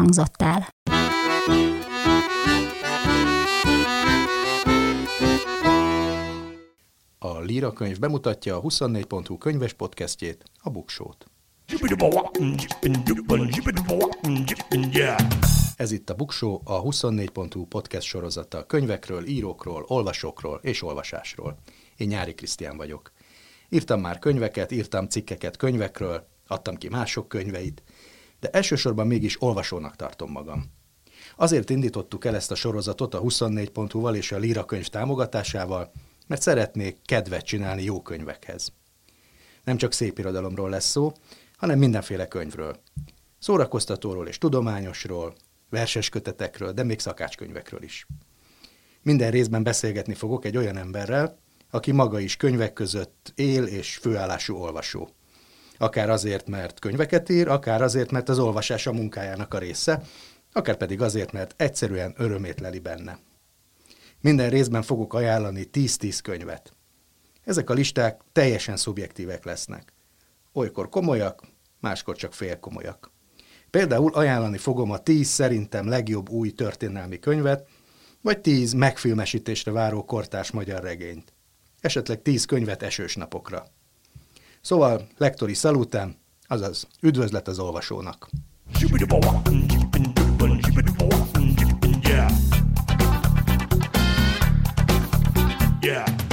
hangzott el. A Líra könyv bemutatja a 24.hu könyves podcastjét, a Buksót. Ez itt a Buksó, a 24.hu podcast sorozata könyvekről, írókról, olvasókról és olvasásról. Én Nyári Krisztián vagyok. Írtam már könyveket, írtam cikkeket könyvekről, adtam ki mások könyveit, de elsősorban mégis olvasónak tartom magam. Azért indítottuk el ezt a sorozatot a 24.hu-val és a Lira könyv támogatásával, mert szeretnék kedvet csinálni jó könyvekhez. Nem csak szép irodalomról lesz szó, hanem mindenféle könyvről. Szórakoztatóról és tudományosról, verses kötetekről, de még szakácskönyvekről is. Minden részben beszélgetni fogok egy olyan emberrel, aki maga is könyvek között él és főállású olvasó. Akár azért, mert könyveket ír, akár azért, mert az olvasás a munkájának a része, akár pedig azért, mert egyszerűen örömét leli benne. Minden részben fogok ajánlani 10-10 könyvet. Ezek a listák teljesen szubjektívek lesznek. Olykor komolyak, máskor csak félkomolyak. Például ajánlani fogom a 10 szerintem legjobb új történelmi könyvet, vagy 10 megfilmesítésre váró kortárs magyar regényt. Esetleg 10 könyvet esős napokra. Szóval lektori szalután, azaz üdvözlet az olvasónak. Yeah.